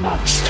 Monster.